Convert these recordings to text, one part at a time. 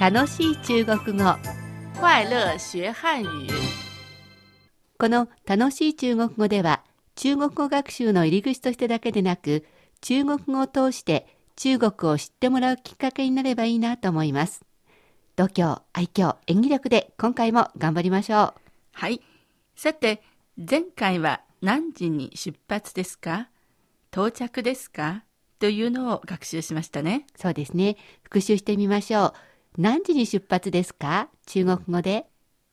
楽しい中国語。快乐学汉语。この楽しい中国語では中国語学習の入り口としてだけでなく中国語を通して中国を知ってもらうきっかけになればいいなと思います。度胸愛嬌演技力で今回も頑張りましょう。はい。さて、前回は何時に出発ですか？到着ですか？というのを学習しましたね。そうですね。復習してみましょう何時に出発ですか？中国語で。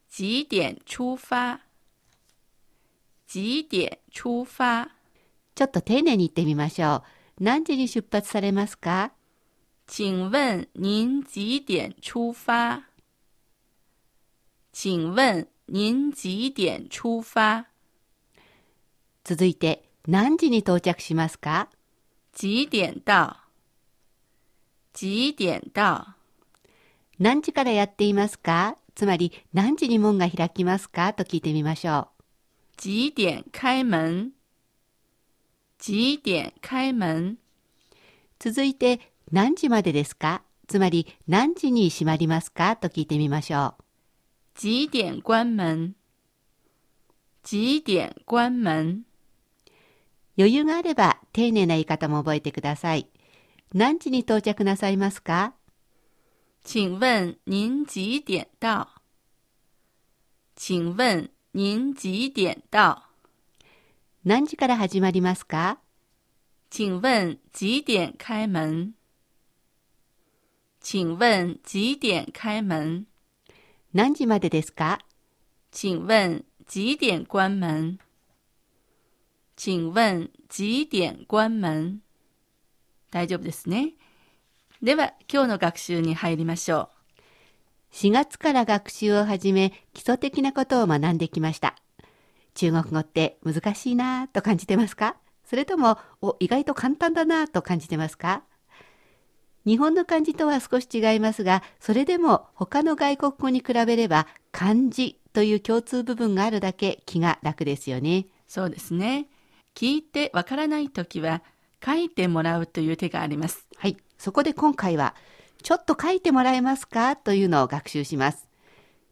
几点出发？几点出发？ちょっと丁寧に言ってみましょう。何時に出発されますか？请问您几点出发？请问您几点出发？続いて何時に到着しますか？几点到？几点到？何時からやっていますか？つまり何時に門が開きますか？と聞いてみましょ几点开门几点开门う。続いて何時までですか？つまり何時に閉まりますか？と聞いてみましょう。几点关门？几点关门？余裕があれば丁寧な言い方も覚えてください。何時に到着なさいますか？请问您几点到？请问您几点到？何時から始まりますか？请问几点开门？请问几点开门？何時までですか？请问几点关门？请問几点关門大丈夫ですね。では、今日の学習に入りましょ ?4 月から学習を始め基礎的なことを学んできました。中国語って難しいなぁと感じてますか？それとも、お、意外と簡単だなぁと感じてますか？日本の漢字とは少し違いますが、それでも他の外国語に比べれば漢字という共通部分があるだけ気が楽ですよね。う。そうですね。聞いてわからないときは、書いてもらうという手があります。はい。そこで今回は、ちょっと書いてもらえますか？というのを学習します。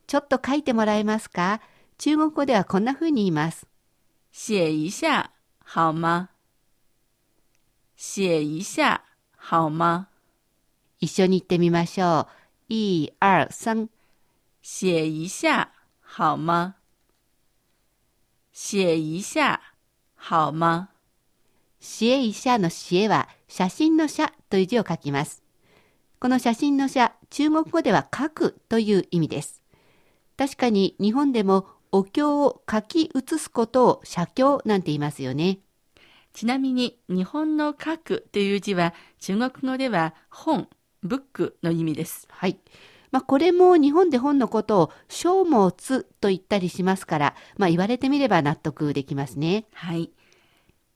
ちょっと書いてもらえますか？中国語ではこんな風に言います。写一下好吗？写一下好吗？一緒に言ってみましょう。一、二、三。写一下好吗？写一下好吗？写一下の写は写真の写という字を書きます。この写真の写、中国語では書くという意味です。確かに日本でもお経を書き写すことを写経なんて言いますよね。ちなみに日本の書くという字は中国語では本、ブックの意味です。はい。まあ、これも日本で本のことを書物と言ったりしますから、まあ、言われてみれば納得できますね。はい。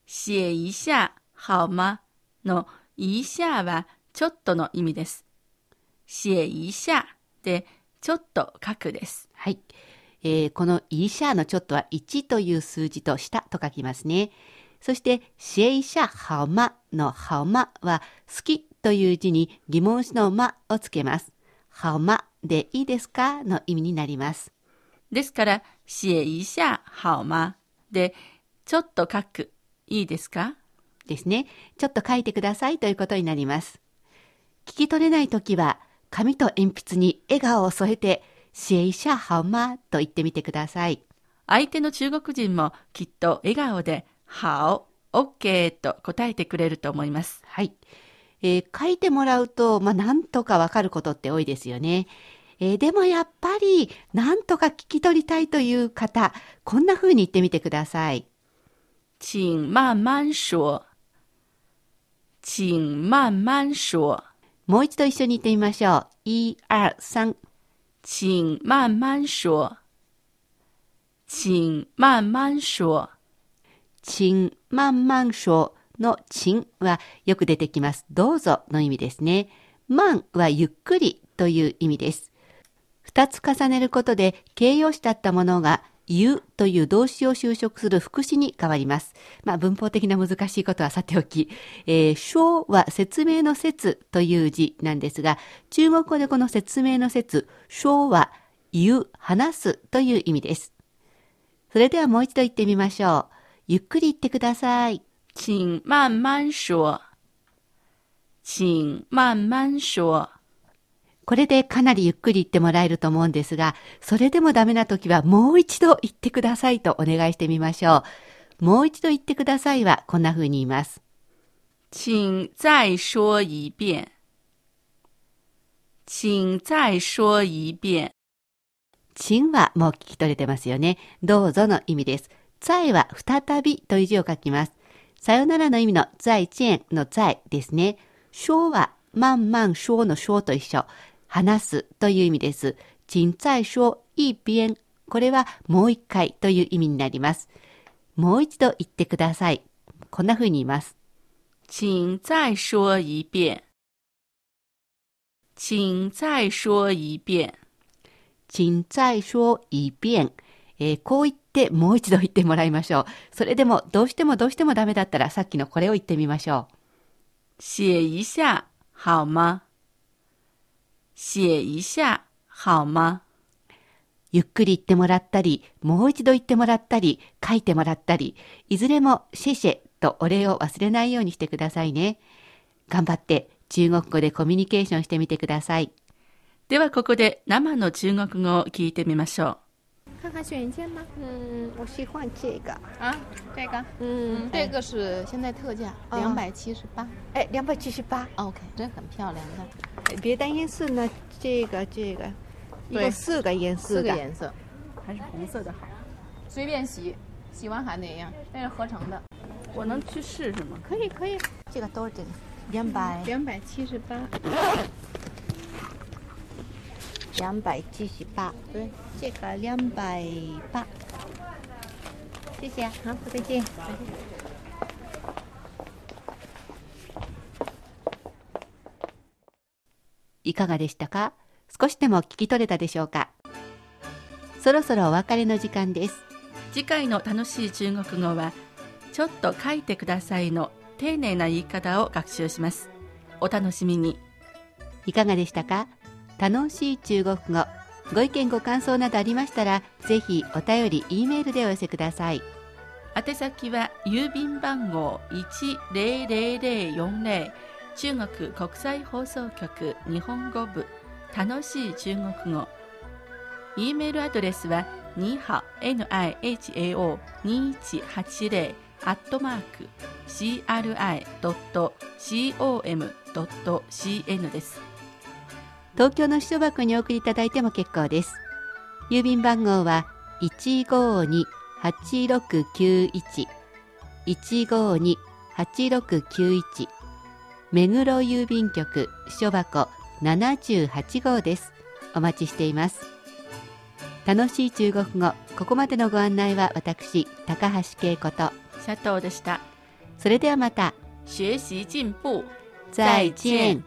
写一下好吗？の一下はちょっとの意味です。写一下でちょっと書くです。はい。えーこのイーシャーのちょっとは1という数字と下と書きますね。そして、シェイシャハオマのハオマは好きという字に疑問詞のまをつけます。ハオマでいいですかの意味になります。ですから、写一下好吗でちょっと書く。いいですか？ですね。ちょっと書いてくださいということになります。聞き取れないときは、紙と鉛筆に笑顔を添えて、シェイシャハオマと言ってみてください。相手の中国人もきっと笑顔で、好、OK と答えてくれると思います。はい。えー書いてもらうと、まあ、なんとかわかることって多いですよね。えーでもやっぱり、なんとか聞き取りたいという方、こんな風に言ってみてください。请慢慢说。请慢慢说。もう一度一緒に言ってみましょう。一、二、三。请慢慢说。请慢慢说。チン、マンマンショのチンはよく出てきます。どうぞの意味ですね。マンはゆっくりという意味です。二つ重ねることで形容詞だったものが言うという動詞を修飾する副詞に変わります。まあ、文法的な難しいことはさておき、えー、說は説明の説という字なんですが、中国語でこの説明の説、說は言う、話すという意味です。それではもう一度言ってみましょう。ゆっくり言ってください。请慢慢说。请慢慢说。これでかなりゆっくり言ってもらえると思うんですが、それでもダメな時はもう一度言ってくださいとお願いしてみましょう。もう一度言ってくださいはこんな風に言います。请再说一遍。请再说一遍。チンはもう聞き取れてますよね。どうぞの意味です。再は再びという字を書きます。さよならの意味の再见の再ですね。说は慢慢说の说と一緒。話すという意味です。请再说一遍。これはもう一回という意味になります。もう一度言ってください。こんな風に言います。请再说一遍。请再说一遍。请再说一遍。えーこう言ってもう一度言ってもらいましょう。それでもどうしてもどうしてもダメだったらさっきのこれを言ってみましょう。写一下好吗？写一下好吗？ゆっくり言ってもらったり、もう一度言ってもらったり、書いてもらったり、いずれもシェシェとお礼を忘れないようにしてくださいね。頑張って中国語でコミュニケーションしてみてください。ではここで生の中国語を聞いてみましょ看看选一件吧。嗯，我喜欢这个。啊，这个，嗯嗯，这个是现在特价，哦两百七十八。哎，两百七十八。OK，真很漂亮的，别担心色呢？这个这个，一对共四个颜色。四个颜色，还是红色的好。随便洗，洗完还那样。那是合成的，我能去试试吗？可以可以，这个多少钱？两百，两百七十八。两百七十八。对，这个两百八。谢谢啊，好，再见。いかがでしたか？少しでも聞き取れたでしょうか？そろそろお別れの時間です。次回の楽しい中国語はちょっと書いてくださいの丁寧な言い方を学習しますお楽しみにいかがでしたか？楽しい中国語。ご意見ご感想などありましたら、ぜひお便り、E メールでお寄せください。宛先は郵便番号10040中国国際放送局日本語部。楽しい中国語。E メールアドレスはニハ NIHAO2180 アットマーク CRI.com.cn です。東京の支所箱にお送りいただいても結構です。郵便番号は152-8691 152-8691目黒郵便局支所箱78号です。お待ちしています。楽しい中国語、ここまでのご案内は私、高橋恵子と、佐藤でしたそれではまた、学習進步再见。